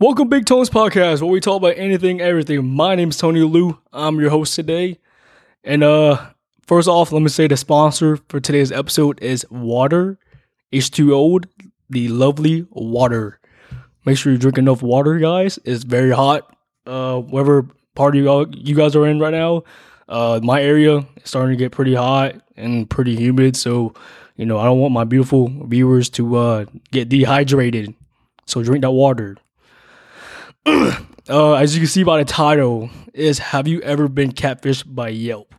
Welcome, Big Tones Podcast, where we talk about anything, everything. My name is Tony Liu. I'm your host today. And uh first off, let me say the sponsor for today's episode is water. H2O, the lovely water. Make sure you drink enough water, guys. It's very hot. Uh whatever part you, you guys are in right now. Uh my area is starting to get pretty hot and pretty humid, so you know, I don't want my beautiful viewers to uh get dehydrated. So drink that water. uh, as you can see by the title, is Have you ever been catfished by Yelp?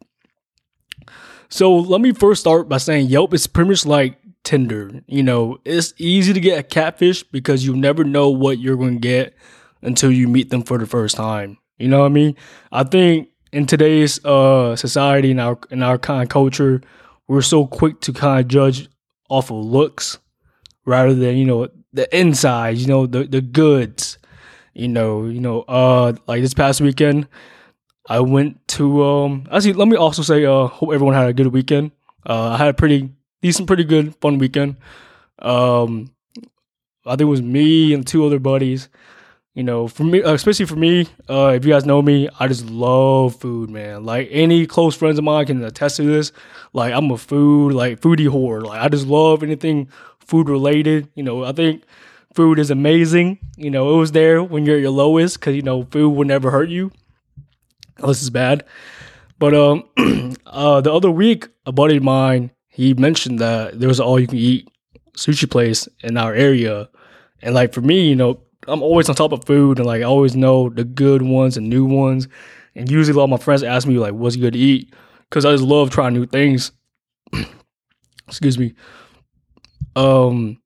So let me first start by saying Yelp is pretty much like Tinder. You know, it's easy to get a catfish because you never know what you're going to get until you meet them for the first time. You know what I mean? I think in today's uh, society and our in our kind of culture, we're so quick to kind of judge off of looks rather than you know the inside. You know the the goods you know, you know, uh, like this past weekend, I went to um. Actually, let me also say, uh, hope everyone had a good weekend. Uh, I had a pretty decent, pretty good, fun weekend. Um, I think it was me and two other buddies. You know, for me, uh, especially for me, uh, if you guys know me, I just love food, man. Like any close friends of mine can attest to this. Like I'm a food, like foodie whore. Like I just love anything food related. You know, I think food is amazing. You know, it was there when you're at your lowest because you know food will never hurt you unless it's bad. But um, uh, the other week, a buddy of mine he mentioned that there was an all you can eat sushi place in our area, and like for me, you know, I'm always on top of food and like I always know the good ones and new ones. And usually, a lot of my friends ask me like, "What's good to eat?" Because I just love trying new things. Excuse me. Um,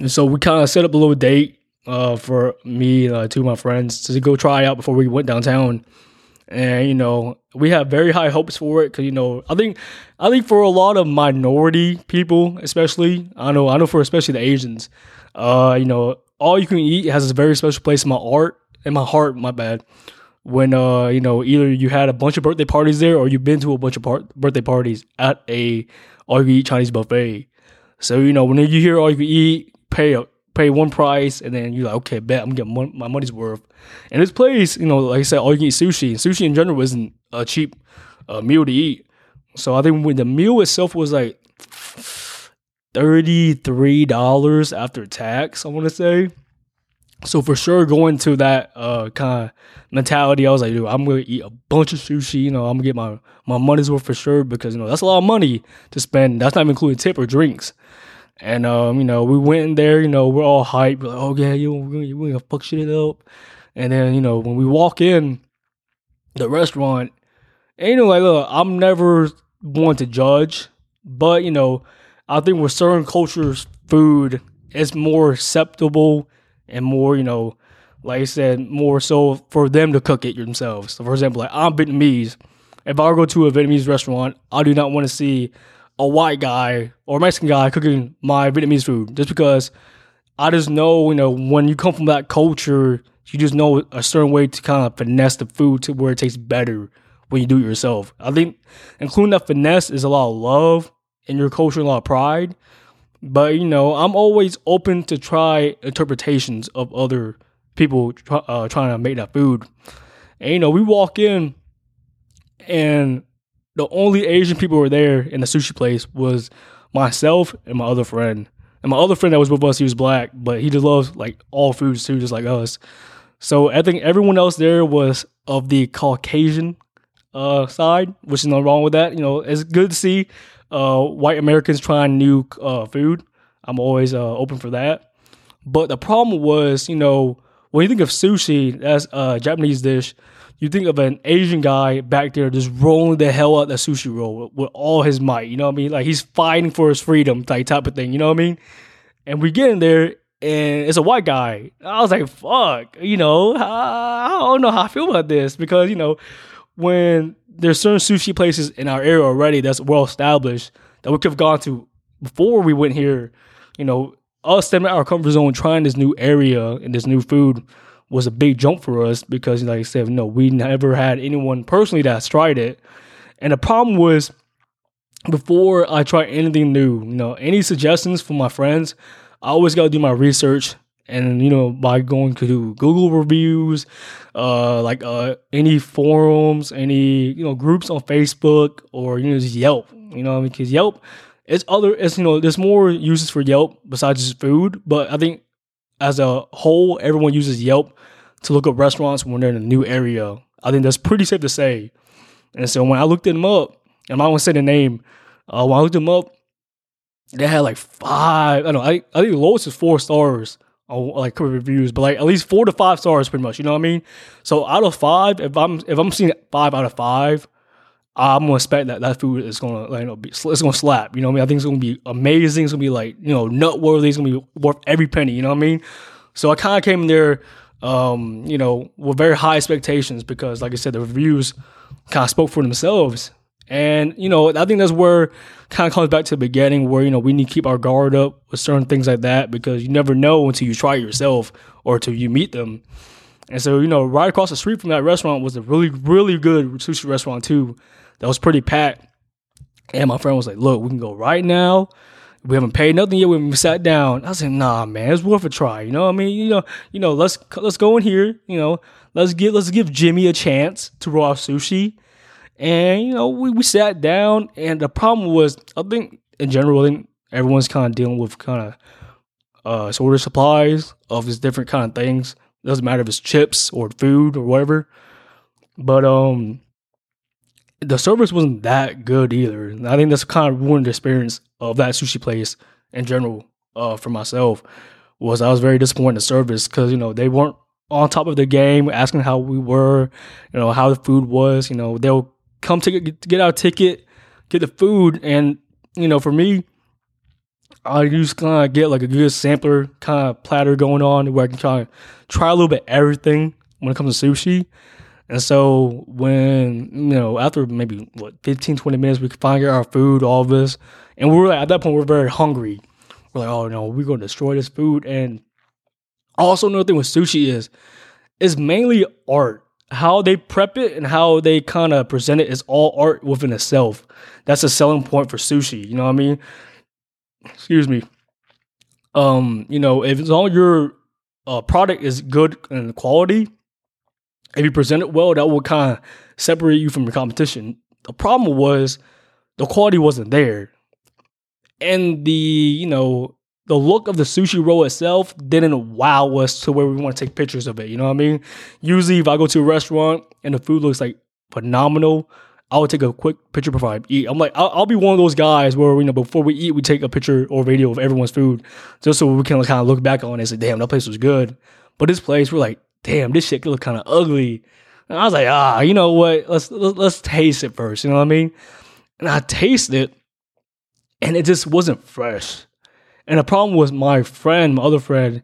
and so we kind of set up a little date uh, for me uh, two of my friends to go try out before we went downtown. And you know, we have very high hopes for it because you know, I think, I think for a lot of minority people, especially, I know, I know for especially the Asians, uh, you know, all you can eat has a very special place in my art, in my heart. My bad. When uh, you know, either you had a bunch of birthday parties there, or you've been to a bunch of par- birthday parties at a all you can eat Chinese buffet. So you know, when you hear all you can eat, pay a, pay one price, and then you're like, okay, bet I'm getting my money's worth. And this place, you know, like I said, all you can eat sushi. Sushi in general isn't a cheap uh, meal to eat. So I think when the meal itself was like thirty three dollars after tax, I want to say. So for sure, going to that uh, kind of mentality, I was like, dude, I'm gonna eat a bunch of sushi. You know, I'm gonna get my my money's worth for sure because you know that's a lot of money to spend. That's not even including tip or drinks. And um, you know, we went in there, you know, we're all hyped, we're like, oh yeah, you we're gonna fuck shit up. And then, you know, when we walk in the restaurant, and you know, like look, I'm never one to judge, but you know, I think with certain cultures, food is more acceptable and more, you know, like I said, more so for them to cook it themselves. So for example, like I'm Vietnamese. If I go to a Vietnamese restaurant, I do not want to see a white guy or a Mexican guy cooking my Vietnamese food just because I just know, you know, when you come from that culture, you just know a certain way to kind of finesse the food to where it tastes better when you do it yourself. I think including that finesse is a lot of love in your culture a lot of pride. But, you know, I'm always open to try interpretations of other people uh, trying to make that food. And, you know, we walk in and the only Asian people were there in the sushi place was myself and my other friend. And my other friend that was with us, he was black, but he just loves like all foods too, just like us. So I think everyone else there was of the Caucasian uh, side, which is nothing wrong with that. You know, it's good to see uh, white Americans trying new uh, food. I'm always uh, open for that. But the problem was, you know, when you think of sushi, that's a Japanese dish you think of an Asian guy back there just rolling the hell out the sushi roll with, with, all his might. You know what I mean? Like he's fighting for his freedom, like type of thing. You know what I mean? And we get in there, and it's a white guy. I was like, "Fuck," you know. I, I don't know how I feel about this because you know when there's certain sushi places in our area already that's well established that we could have gone to before we went here. You know, us stepping out our comfort zone, trying this new area and this new food was a big jump for us because, like I said, no, we never had anyone personally that tried it. And the problem was before I try anything new, you know, any suggestions from my friends, I always got to do my research And you know, by going to Google reviews, uh, like uh, any forums, any you know groups on Facebook, or you know just Yelp. You know, because Yelp, it's other, it's you know, there's more uses for Yelp besides just food. But I think as a whole, everyone uses Yelp to look up restaurants when they're in a new area. I think that's pretty safe to say. And so when I looked them up, and not gonna say the name. Uh, when I looked them up, they had like five. I don't know. I, I think the lowest is four stars on like reviews, but like at least four to five stars, pretty much. You know what I mean? So out of five, if I'm if I'm seeing five out of five, I'm gonna expect that that food is gonna like you know be, it's gonna slap. You know what I mean? I think it's gonna be amazing. It's gonna be like you know nut worthy. It's gonna be worth every penny. You know what I mean? So I kind of came there, um, you know, with very high expectations because, like I said, the reviews kind of spoke for themselves. And, you know, I think that's where kind of comes back to the beginning where, you know, we need to keep our guard up with certain things like that because you never know until you try it yourself or until you meet them. And so, you know, right across the street from that restaurant was a really, really good sushi restaurant too. That was pretty packed. And my friend was like, look, we can go right now. We haven't paid nothing yet. We haven't sat down. I said, nah, man, it's worth a try. You know what I mean? You know, you know, let's let's go in here, you know, let's give let's give Jimmy a chance to raw sushi and, you know, we, we sat down, and the problem was, I think in general, I think everyone's kind of dealing with kind of uh, sort of supplies of these different kind of things. It doesn't matter if it's chips or food or whatever. But um, the service wasn't that good either. I think that's kind of ruined the experience of that sushi place in general uh, for myself. Was I was very disappointed in the service because you know they weren't on top of the game, asking how we were, you know how the food was. You know they'll come to get, get our ticket, get the food, and you know, for me, I just kind of get like a good sampler kind of platter going on where I can try try a little bit everything when it comes to sushi. And so when, you know, after maybe what 15, 20 minutes, we could finally get our food, all of this. And we were like, at that point, we are very hungry. We're like, oh no, we're gonna destroy this food. And also another thing with sushi is it's mainly art how they prep it and how they kind of present it is all art within itself. That's a selling point for sushi. You know what I mean? Excuse me. Um, you know, if as long as your uh, product is good and quality, if you present it well, that will kind of separate you from your competition. The problem was the quality wasn't there, and the you know the look of the sushi roll itself didn't wow us to where we want to take pictures of it. You know what I mean? Usually, if I go to a restaurant and the food looks like phenomenal, I would take a quick picture before I eat. I'm like, I'll, I'll, be one of those guys where you know before we eat, we take a picture or video of everyone's food just so we can kind of look back on it and say, "Damn, that place was good." But this place, we're like, "Damn, this shit look kind of ugly." And I was like, "Ah, you know what? Let's, let's let's taste it first. You know what I mean? And I tasted it, and it just wasn't fresh. And the problem was my friend, my other friend,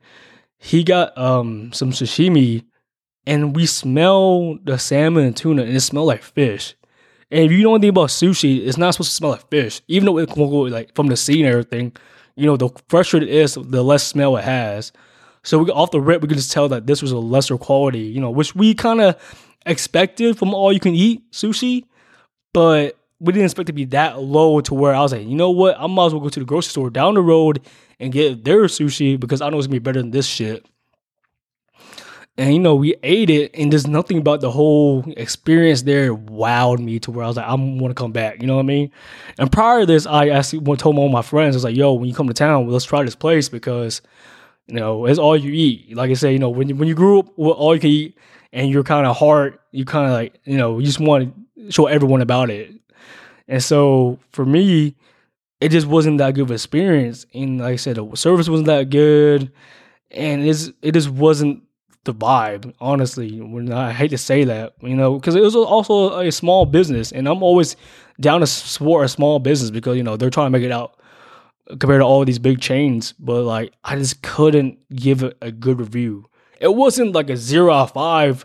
he got um some sashimi and we smell the salmon and tuna and it smelled like fish. And if you know anything about sushi, it's not supposed to smell like fish. Even though it like from the sea and everything, you know, the fresher it is, the less smell it has. So we off the rip, we could just tell that this was a lesser quality, you know, which we kind of expected from all you can eat sushi. But we didn't expect to be that low to where I was like, you know what? I might as well go to the grocery store down the road and get their sushi because I know it's gonna be better than this shit. And you know, we ate it, and there's nothing about the whole experience there wowed me to where I was like, I want to come back. You know what I mean? And prior to this, I actually told all my friends, I was like, yo, when you come to town, let's try this place because you know it's all you eat. Like I say, you know, when you, when you grew up with all you can eat, and you're kind of hard, you kind of like, you know, you just want to show everyone about it. And so for me, it just wasn't that good of experience. And like I said, the service wasn't that good, and it's it just wasn't the vibe. Honestly, when I hate to say that, you know, because it was also a small business, and I'm always down to support a small business because you know they're trying to make it out compared to all these big chains. But like, I just couldn't give it a good review. It wasn't like a zero out of five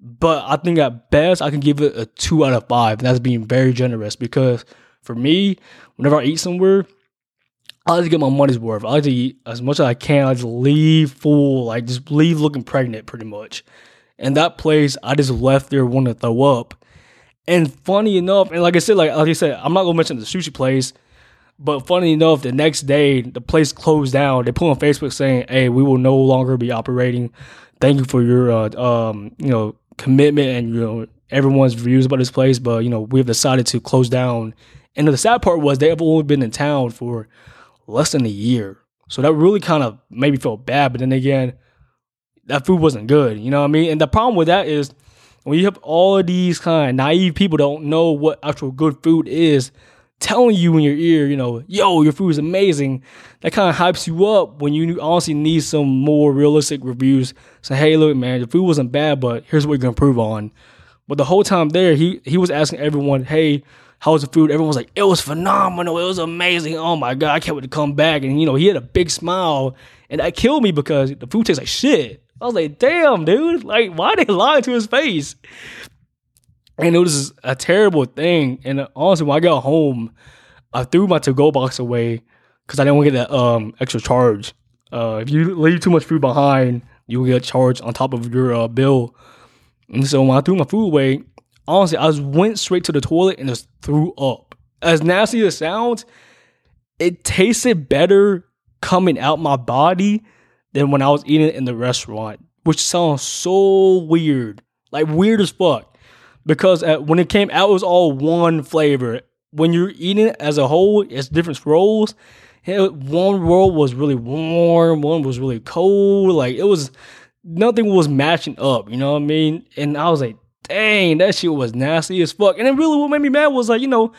but I think at best I can give it a two out of five. And that's being very generous because for me, whenever I eat somewhere, I like to get my money's worth. I like to eat as much as I can. I just leave full, like just leave looking pregnant pretty much. And that place, I just left there wanting to throw up. And funny enough, and like I said, like, like I said, I'm not gonna mention the sushi place. But funny enough, the next day the place closed down. They put on Facebook saying, "Hey, we will no longer be operating. Thank you for your uh, um, you know commitment and you know everyone's views about this place, but you know we've decided to close down." And the sad part was they have only been in town for less than a year, so that really kind of made me feel bad. But then again, that food wasn't good. You know what I mean? And the problem with that is when you have all of these kind of naive people don't know what actual good food is telling you in your ear, you know, yo, your food is amazing. That kind of hypes you up when you honestly need some more realistic reviews. Say, hey, look, man, the food wasn't bad, but here's what you can improve on. But the whole time there, he he was asking everyone, hey, how was the food? Everyone was like, it was phenomenal. It was amazing. Oh my God, I can't wait to come back. And, you know, he had a big smile. And that killed me because the food tastes like shit. I was like, damn, dude. Like, why they lie to his face? And it was a terrible thing. And honestly, when I got home, I threw my to-go box away because I didn't want to get that um, extra charge. Uh, if you leave too much food behind, you will get charged on top of your uh, bill. And so when I threw my food away, honestly, I just went straight to the toilet and just threw up. As nasty as it sounds, it tasted better coming out my body than when I was eating it in the restaurant, which sounds so weird, like weird as fuck. Because when it came out, it was all one flavor. When you're eating it as a whole, it's different rolls. one roll was really warm, one was really cold. Like it was, nothing was matching up. You know what I mean? And I was like, dang, that shit was nasty as fuck. And then really, what made me mad was like, you know,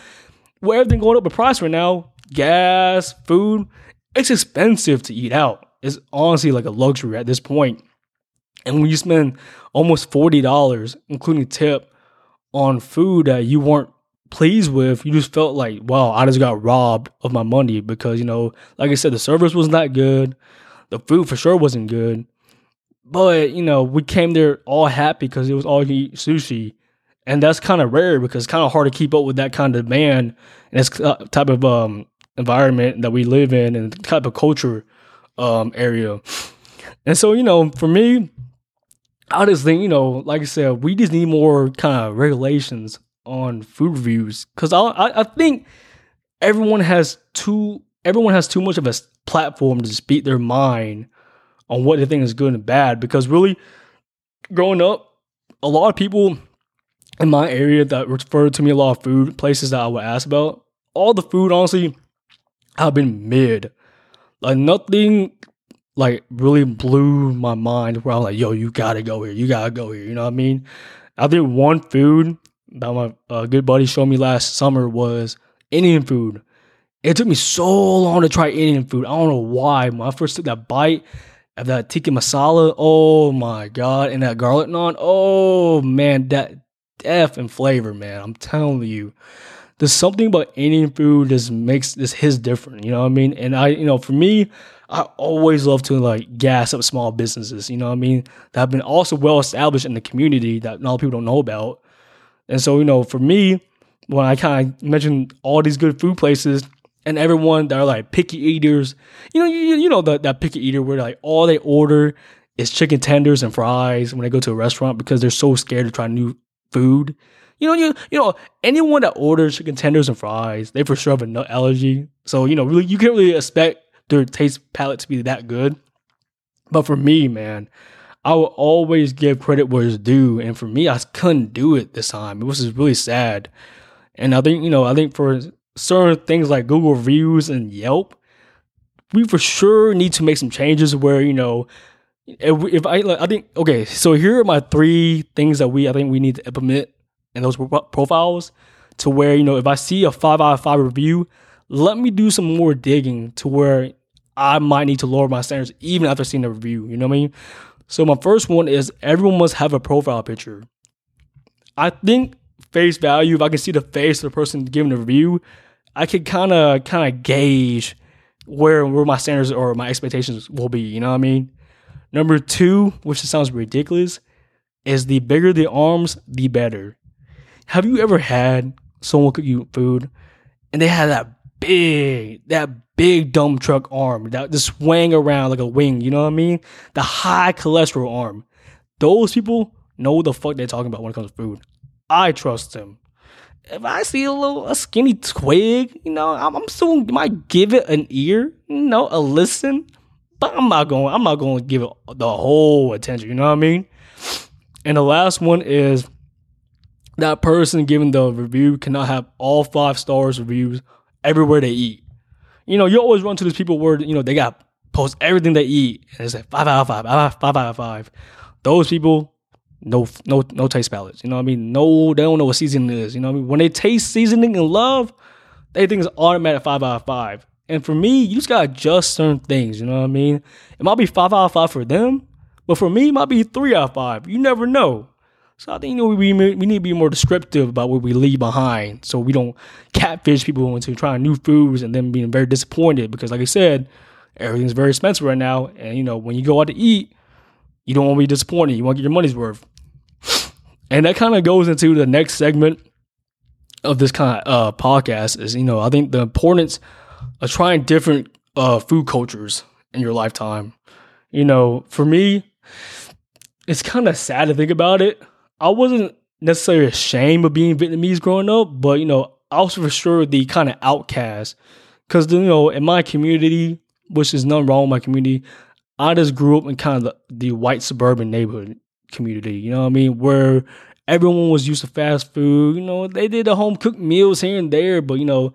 with everything going up in price right now, gas, food, it's expensive to eat out It's honestly like a luxury at this point. And when you spend almost forty dollars, including tip, on food that you weren't pleased with, you just felt like, wow, I just got robbed of my money because you know, like I said, the service was not good, the food for sure wasn't good, but you know, we came there all happy because it was all you eat sushi, and that's kind of rare because it's kind of hard to keep up with that kind of demand and this type of um, environment that we live in and type of culture um, area. And so, you know, for me, I just think, you know, like I said, we just need more kind of regulations on food reviews because I, I, I think everyone has too everyone has too much of a platform to speak their mind on what they think is good and bad. Because really, growing up, a lot of people in my area that referred to me a lot of food places that I would ask about, all the food honestly have been mid. Like nothing like really blew my mind where I'm like, yo, you gotta go here, you gotta go here. You know what I mean? I think one food that my uh, good buddy showed me last summer was Indian food. It took me so long to try Indian food. I don't know why. When I first took that bite of that tikka masala, oh my god, and that garlic naan, oh man, that depth and flavor, man. I'm telling you there's something about Indian food that makes this his different. You know what I mean? And I, you know, for me, I always love to like gas up small businesses. You know what I mean? That have been also well established in the community that a lot of people don't know about. And so, you know, for me, when I kind of mention all these good food places and everyone that are like picky eaters, you know, you, you know that that picky eater where like all they order is chicken tenders and fries when they go to a restaurant because they're so scared to try new food. You know, you you know, anyone that orders chicken tenders and fries, they for sure have a nut allergy. So you know, really, you can't really expect their taste palette to be that good. But for me, man, I will always give credit where it's due, and for me, I couldn't do it this time. It was just really sad. And I think you know, I think for certain things like Google reviews and Yelp, we for sure need to make some changes where you know if, if I I think okay, so here are my three things that we I think we need to implement in those profiles to where, you know, if I see a five out of five review, let me do some more digging to where I might need to lower my standards even after seeing the review. You know what I mean? So my first one is everyone must have a profile picture. I think face value, if I can see the face of the person giving the review, I can kind of kind of gauge where where my standards or my expectations will be. You know what I mean? Number two, which sounds ridiculous, is the bigger the arms, the better. Have you ever had someone cook you food and they had that big, that big dump truck arm that just swang around like a wing, you know what I mean? The high cholesterol arm. Those people know the fuck they're talking about when it comes to food. I trust them. if I see a little a skinny twig, you know, I'm, I'm still might give it an ear, you know, a listen, but I'm not going. I'm not going to give it the whole attention. You know what I mean? And the last one is that person giving the review cannot have all five stars reviews everywhere they eat. You know, you always run to these people where you know they got post everything they eat and it's like five out of five, five out of five. Those people no no no taste palates. You know what I mean? No, they don't know what seasoning is. You know what I mean? When they taste seasoning and love, they think it's automatic five out of five. And for me, you just gotta adjust certain things. You know what I mean? It might be five out of five for them, but for me, it might be three out of five. You never know. So I think you know we we need to be more descriptive about what we leave behind, so we don't catfish people into trying new foods and then being very disappointed. Because like I said, everything's very expensive right now, and you know when you go out to eat, you don't want to be disappointed. You want to get your money's worth. And that kind of goes into the next segment of this kind of uh, podcast is, you know, I think the importance of trying different uh, food cultures in your lifetime. You know, for me, it's kind of sad to think about it. I wasn't necessarily ashamed of being Vietnamese growing up, but, you know, I was for sure the kind of outcast. Because, you know, in my community, which is nothing wrong with my community, I just grew up in kind of the, the white suburban neighborhood community. You know what I mean? Where everyone was used to fast food. You know, they did the home cooked meals here and there, but you know,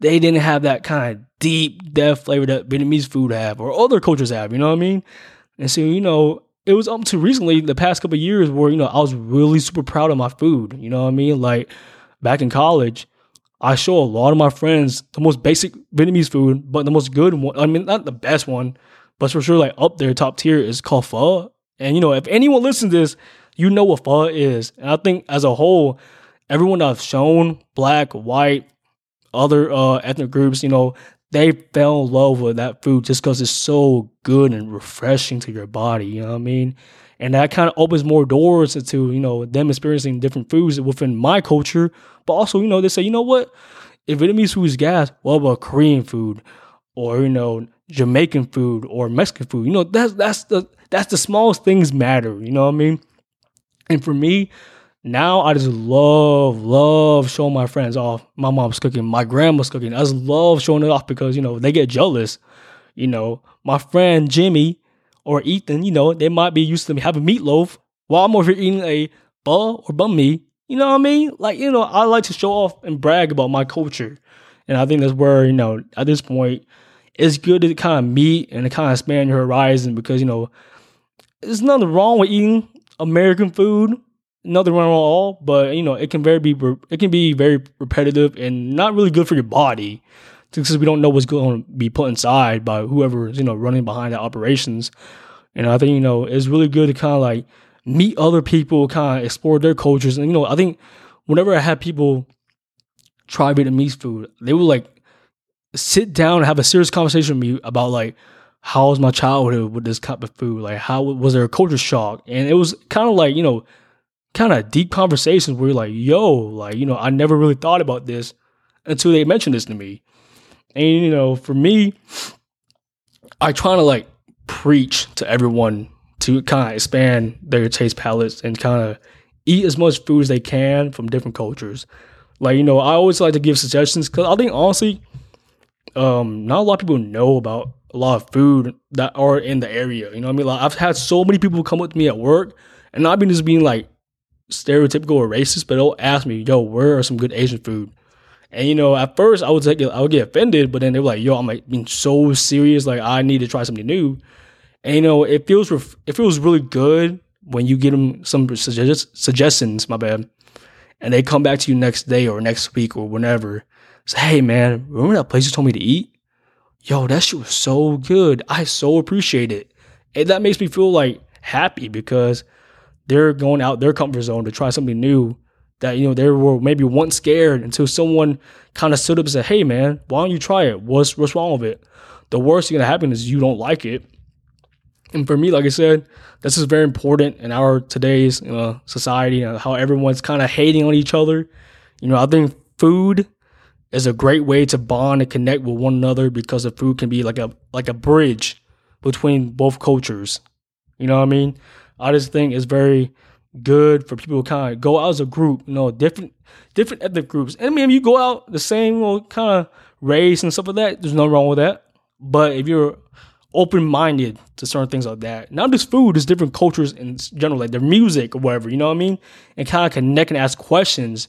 they didn't have that kind of deep, depth flavor that Vietnamese food have or other cultures have. You know what I mean? And so, you know, it was up to recently, the past couple years, where you know I was really super proud of my food. You know what I mean? Like back in college, I show a lot of my friends the most basic Vietnamese food, but the most good one. I mean, not the best one, but for sure, like up there, top tier is called pho. And you know, if anyone listens to this, you know what pho is. And I think as a whole, everyone I've shown, black, white, other uh, ethnic groups, you know, they fell in love with that food just because it's so good and refreshing to your body. You know what I mean? And that kind of opens more doors to, you know, them experiencing different foods within my culture. But also, you know, they say, you know what? If Vietnamese food is gas, what about Korean food? Or, you know, Jamaican food or Mexican food? You know, that's that's the that's the smallest things matter. You know what I mean? And for me, now I just love, love showing my friends off. My mom's cooking, my grandma's cooking. I just love showing it off because, you know, they get jealous. You know, my friend Jimmy or Ethan, you know, they might be used to having meatloaf while I'm over here eating a pho or banh mi. You know what I mean? Like, you know, I like to show off and brag about my culture. And I think that's where, you know, at this point, it's good to kind of meet and to kind of expand your horizon because, you know, there's nothing wrong with eating American food, nothing wrong at all. But you know, it can very be it can be very repetitive and not really good for your body, because we don't know what's going to be put inside by whoever's you know running behind the operations. And I think you know it's really good to kind of like meet other people, kind of explore their cultures. And you know, I think whenever I have people try Vietnamese food, they would like sit down and have a serious conversation with me about like how was my childhood with this type of food? Like, how was there a culture shock? And it was kind of like, you know, kind of deep conversations where you're like, yo, like, you know, I never really thought about this until they mentioned this to me. And, you know, for me, I try to like preach to everyone to kind of expand their taste palates and kind of eat as much food as they can from different cultures. Like, you know, I always like to give suggestions because I think honestly, um, not a lot of people know about a lot of food that are in the area. You know I mean? Like I've had so many people come up to me at work and I've been just being like stereotypical or racist, but they'll ask me, yo, where are some good Asian food? And you know, at first I would take I would get offended, but then they were like, yo, I'm like being so serious, like I need to try something new. And you know, it feels it feels really good when you get them some suggest- suggestions, my bad, and they come back to you next day or next week or whenever. Say, hey man, remember that place you told me to eat? yo, that shit was so good. I so appreciate it. And that makes me feel like happy because they're going out their comfort zone to try something new that, you know, they were maybe once scared until someone kind of stood up and said, hey, man, why don't you try it? What's, what's wrong with it? The worst thing that happen is you don't like it. And for me, like I said, this is very important in our today's you know, society, you know, how everyone's kind of hating on each other. You know, I think food is a great way to bond and connect with one another because the food can be like a like a bridge between both cultures. You know what I mean? I just think it's very good for people to kind of go out as a group, you know, different different ethnic groups. And I mean, if you go out the same you know, kind of race and stuff like that, there's nothing wrong with that. But if you're open minded to certain things like that, not just food, just different cultures in general, like their music or whatever, you know what I mean? And kind of connect and ask questions.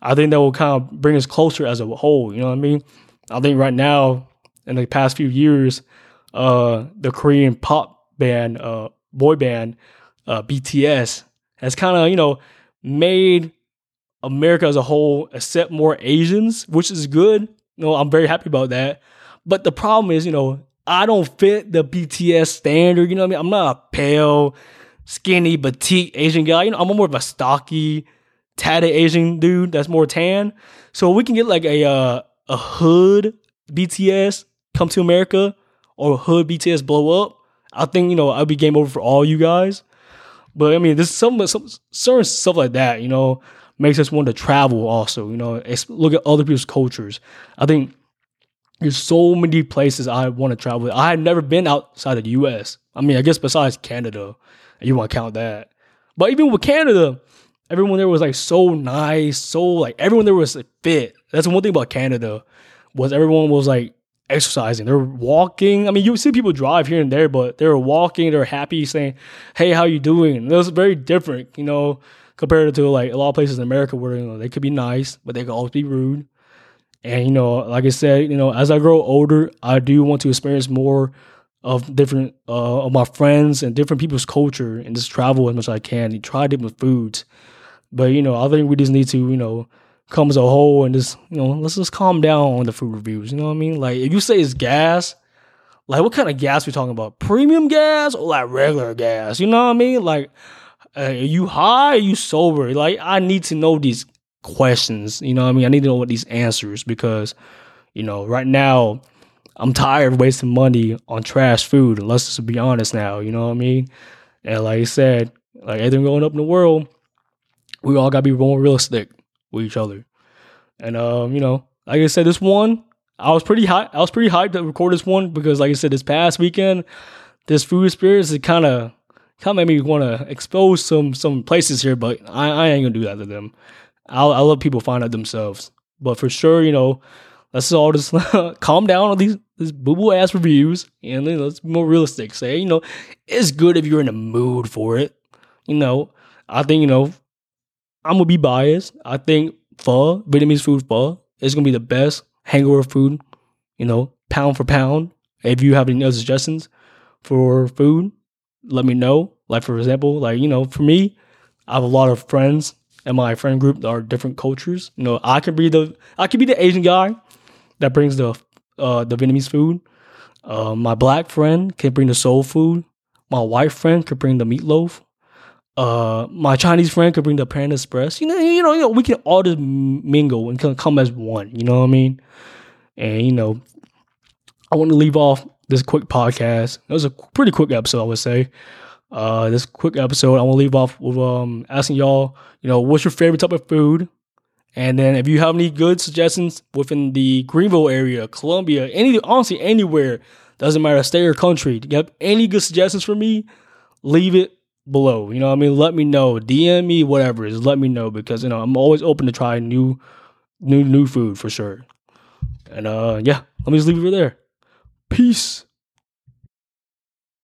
I think that will kind of bring us closer as a whole, you know what I mean? I think right now, in the past few years, uh, the Korean pop band, uh, boy band, uh, BTS, has kind of, you know, made America as a whole accept more Asians, which is good. You know, I'm very happy about that. But the problem is, you know, I don't fit the BTS standard. You know what I mean? I'm not a pale, skinny, petite Asian guy. You know, I'm more of a stocky, tatted Asian dude that's more tan. So we can get like a uh, a hood BTS come to America or hood BTS blow up. I think you know I'll be game over for all you guys. But I mean, there's some, some certain stuff like that. You know, makes us want to travel. Also, you know, look at other people's cultures. I think there's so many places I want to travel. I had never been outside of the U.S. I mean, I guess besides Canada, you want to count that. But even with Canada, everyone there was like so nice, so like everyone there was fit. That's one thing about Canada was everyone was like exercising. They're walking. I mean, you see people drive here and there, but they're walking. They're happy, saying, "Hey, how you doing?" It was very different, you know, compared to like a lot of places in America where you know they could be nice, but they could always be rude. And you know, like I said, you know, as I grow older, I do want to experience more of different uh, of my friends and different people's culture and just travel as much as I can and try different foods. But you know, I think we just need to, you know, come as a whole and just, you know, let's just calm down on the food reviews. You know what I mean? Like if you say it's gas, like what kind of gas we talking about? Premium gas or like regular gas? You know what I mean? Like uh, are you high? Are you sober? Like I need to know these questions. You know what I mean? I need to know what these answers because, you know, right now I'm tired of wasting money on trash food. Let's just be honest now. You know what I mean? And like I said, like everything going up in the world, we all gotta be more realistic with each other. And um, you know, like I said, this one I was pretty high. I was pretty hyped to record this one because, like I said, this past weekend, this food experience it kind of kind of made me want to expose some some places here, but I, I ain't gonna do that to them. I'll, I'll let people find out themselves. But for sure, you know, let's all just calm down on these these boo boo ass reviews and then let's be more realistic. Say, you know, it's good if you're in the mood for it. You know, I think you know, I'm gonna be biased. I think pho, Vietnamese food pho, is gonna be the best hangover food. You know, pound for pound. If you have any other suggestions for food, let me know. Like for example, like you know, for me, I have a lot of friends in my friend group that are different cultures. You know, I could be the I could be the Asian guy that brings the uh, the Vietnamese food. Uh, my black friend can bring the soul food. My white friend could bring the meatloaf. Uh, my Chinese friend could bring the Panda Express. You know, you know, you know, we can all just mingle and come as one. You know what I mean? And you know, I want to leave off this quick podcast. It was a pretty quick episode, I would say. Uh, this quick episode, I want to leave off with um asking y'all, you know, what's your favorite type of food? And then if you have any good suggestions within the Greenville area, Columbia, any honestly anywhere, doesn't matter state or country, Do you have any good suggestions for me, leave it below. You know I mean? Let me know. DM me, whatever is let me know because you know I'm always open to try new new new food for sure. And uh yeah, let me just leave it there. Peace.